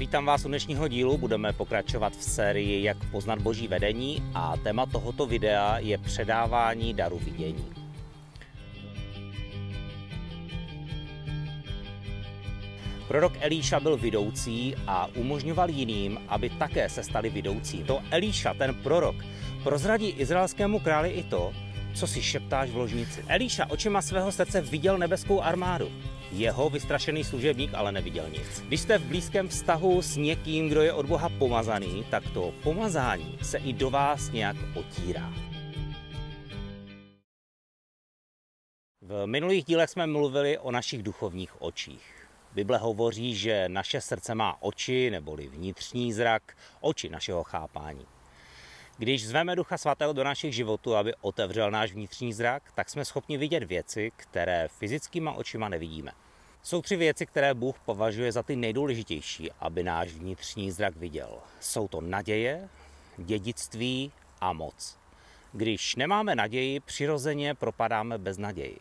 Vítám vás u dnešního dílu, budeme pokračovat v sérii Jak poznat boží vedení a téma tohoto videa je předávání daru vidění. Prorok Elíša byl vidoucí a umožňoval jiným, aby také se stali vidoucí. To Elíša, ten prorok, prozradí izraelskému králi i to, co si šeptáš v ložnici. Elíša očima svého srdce viděl nebeskou armádu. Jeho vystrašený služebník ale neviděl nic. Když jste v blízkém vztahu s někým, kdo je od Boha pomazaný, tak to pomazání se i do vás nějak otírá. V minulých dílech jsme mluvili o našich duchovních očích. Bible hovoří, že naše srdce má oči, neboli vnitřní zrak, oči našeho chápání. Když zveme Ducha Svatého do našich životů, aby otevřel náš vnitřní zrak, tak jsme schopni vidět věci, které fyzickýma očima nevidíme. Jsou tři věci, které Bůh považuje za ty nejdůležitější, aby náš vnitřní zrak viděl. Jsou to naděje, dědictví a moc. Když nemáme naději, přirozeně propadáme bez naději.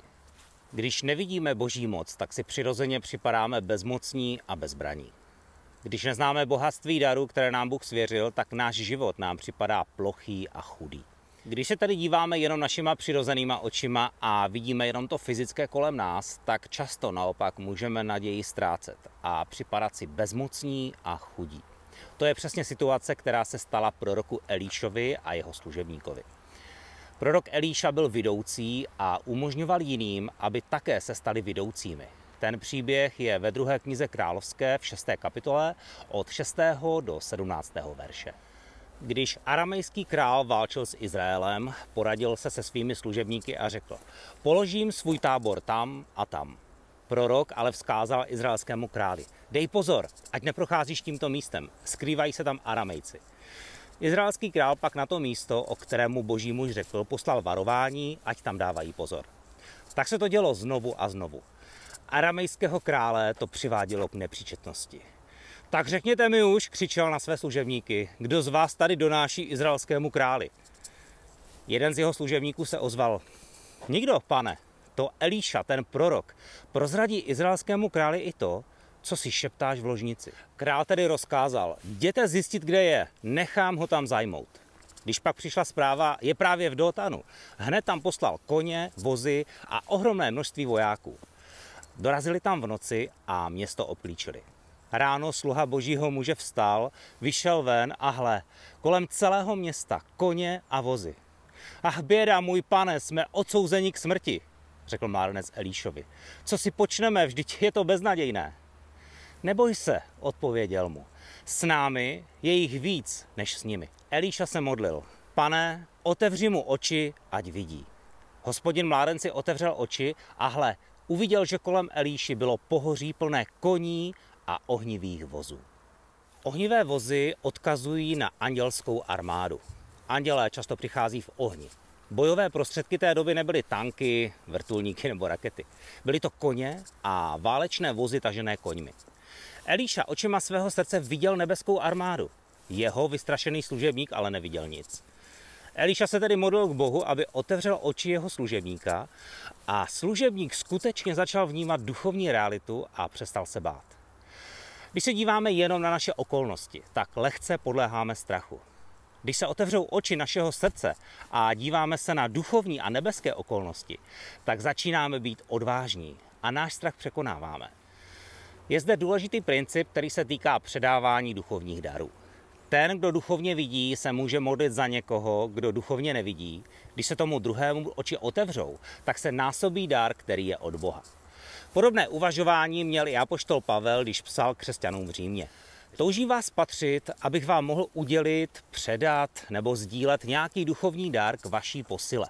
Když nevidíme boží moc, tak si přirozeně připadáme bezmocní a bezbraní. Když neznáme bohatství daru, které nám Bůh svěřil, tak náš život nám připadá plochý a chudý. Když se tady díváme jenom našima přirozenýma očima a vidíme jenom to fyzické kolem nás, tak často naopak můžeme naději ztrácet a připadat si bezmocní a chudí. To je přesně situace, která se stala proroku Elíšovi a jeho služebníkovi. Prorok Elíša byl vidoucí a umožňoval jiným, aby také se stali vidoucími. Ten příběh je ve druhé knize královské v 6. kapitole od 6. do 17. verše. Když aramejský král válčil s Izraelem, poradil se se svými služebníky a řekl, položím svůj tábor tam a tam. Prorok ale vzkázal izraelskému králi, dej pozor, ať neprocházíš tímto místem, skrývají se tam aramejci. Izraelský král pak na to místo, o kterému boží muž řekl, poslal varování, ať tam dávají pozor. Tak se to dělo znovu a znovu. Aramejského krále to přivádělo k nepříčetnosti. Tak řekněte mi už, křičel na své služebníky, kdo z vás tady donáší izraelskému králi. Jeden z jeho služebníků se ozval, nikdo, pane, to Elíša, ten prorok, prozradí izraelskému králi i to, co si šeptáš v ložnici. Král tedy rozkázal, jděte zjistit, kde je, nechám ho tam zajmout. Když pak přišla zpráva, je právě v Dotanu. Hned tam poslal koně, vozy a ohromné množství vojáků. Dorazili tam v noci a město obklíčili. Ráno sluha božího muže vstal, vyšel ven a hle, kolem celého města koně a vozy. Ach běda, můj pane, jsme odsouzeni k smrti, řekl mládenec Elíšovi. Co si počneme, vždyť je to beznadějné. Neboj se, odpověděl mu. S námi je jich víc než s nimi. Elíša se modlil. Pane, otevři mu oči, ať vidí. Hospodin mládenci otevřel oči a hle, uviděl, že kolem Elíši bylo pohoří plné koní a ohnivých vozů. Ohnivé vozy odkazují na andělskou armádu. Andělé často přichází v ohni. Bojové prostředky té doby nebyly tanky, vrtulníky nebo rakety. Byly to koně a válečné vozy tažené koňmi. Elíša očima svého srdce viděl nebeskou armádu. Jeho vystrašený služebník ale neviděl nic. Elíša se tedy modlil k Bohu, aby otevřel oči jeho služebníka a služebník skutečně začal vnímat duchovní realitu a přestal se bát. Když se díváme jenom na naše okolnosti, tak lehce podléháme strachu. Když se otevřou oči našeho srdce a díváme se na duchovní a nebeské okolnosti, tak začínáme být odvážní a náš strach překonáváme. Je zde důležitý princip, který se týká předávání duchovních darů. Ten, kdo duchovně vidí, se může modlit za někoho, kdo duchovně nevidí. Když se tomu druhému oči otevřou, tak se násobí dar, který je od Boha. Podobné uvažování měl i apoštol Pavel, když psal křesťanům v Římě. Toužím vás patřit, abych vám mohl udělit, předat nebo sdílet nějaký duchovní dar k vaší posile.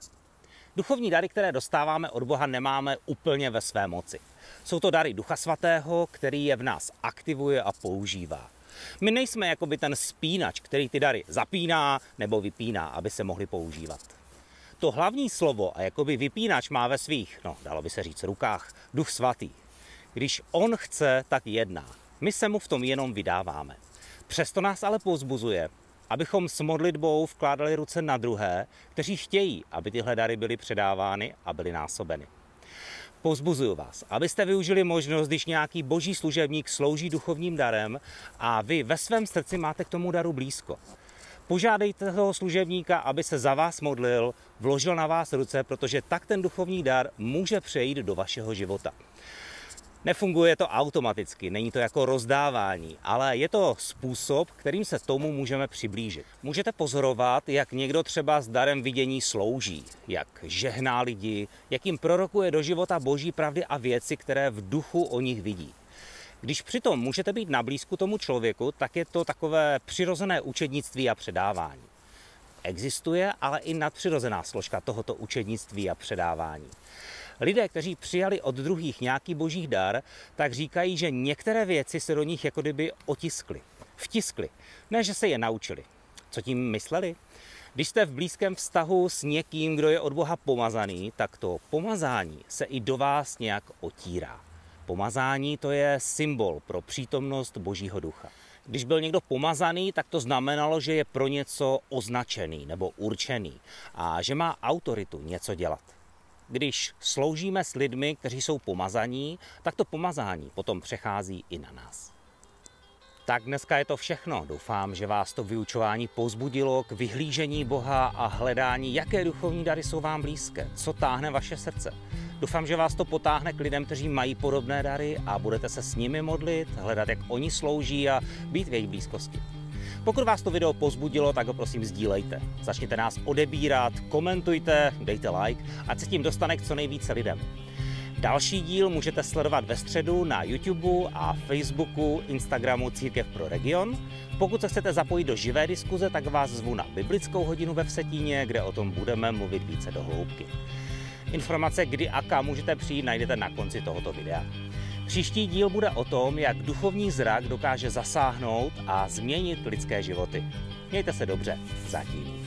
Duchovní dary, které dostáváme od Boha, nemáme úplně ve své moci. Jsou to dary Ducha Svatého, který je v nás aktivuje a používá. My nejsme jako by ten spínač, který ty dary zapíná nebo vypíná, aby se mohly používat. To hlavní slovo a jakoby vypínač má ve svých, no dalo by se říct, rukách Duch Svatý. Když on chce, tak jedná. My se mu v tom jenom vydáváme. Přesto nás ale pozbuzuje, abychom s modlitbou vkládali ruce na druhé, kteří chtějí, aby tyhle dary byly předávány a byly násobeny. Pozbuzuju vás, abyste využili možnost, když nějaký boží služebník slouží duchovním darem a vy ve svém srdci máte k tomu daru blízko. Požádejte toho služebníka, aby se za vás modlil, vložil na vás ruce, protože tak ten duchovní dar může přejít do vašeho života. Nefunguje to automaticky, není to jako rozdávání, ale je to způsob, kterým se tomu můžeme přiblížit. Můžete pozorovat, jak někdo třeba s darem vidění slouží, jak žehná lidi, jak jim prorokuje do života boží pravdy a věci, které v duchu o nich vidí. Když přitom můžete být na blízku tomu člověku, tak je to takové přirozené učednictví a předávání. Existuje ale i nadpřirozená složka tohoto učednictví a předávání. Lidé, kteří přijali od druhých nějaký boží dar, tak říkají, že některé věci se do nich jako kdyby otiskly, vtiskly, ne že se je naučili. Co tím mysleli? Když jste v blízkém vztahu s někým, kdo je od Boha pomazaný, tak to pomazání se i do vás nějak otírá. Pomazání to je symbol pro přítomnost Božího ducha. Když byl někdo pomazaný, tak to znamenalo, že je pro něco označený nebo určený a že má autoritu něco dělat. Když sloužíme s lidmi, kteří jsou pomazaní, tak to pomazání potom přechází i na nás. Tak dneska je to všechno. Doufám, že vás to vyučování pozbudilo k vyhlížení Boha a hledání, jaké duchovní dary jsou vám blízké, co táhne vaše srdce. Doufám, že vás to potáhne k lidem, kteří mají podobné dary a budete se s nimi modlit, hledat, jak oni slouží a být v jejich blízkosti. Pokud vás to video pozbudilo, tak ho prosím sdílejte. Začněte nás odebírat, komentujte, dejte like, ať se tím dostane k co nejvíce lidem. Další díl můžete sledovat ve středu na YouTube a Facebooku, Instagramu Církev pro region. Pokud se chcete zapojit do živé diskuze, tak vás zvu na biblickou hodinu ve Vsetíně, kde o tom budeme mluvit více do hloubky. Informace, kdy a kam můžete přijít, najdete na konci tohoto videa. Příští díl bude o tom, jak duchovní zrak dokáže zasáhnout a změnit lidské životy. Mějte se dobře, zatím.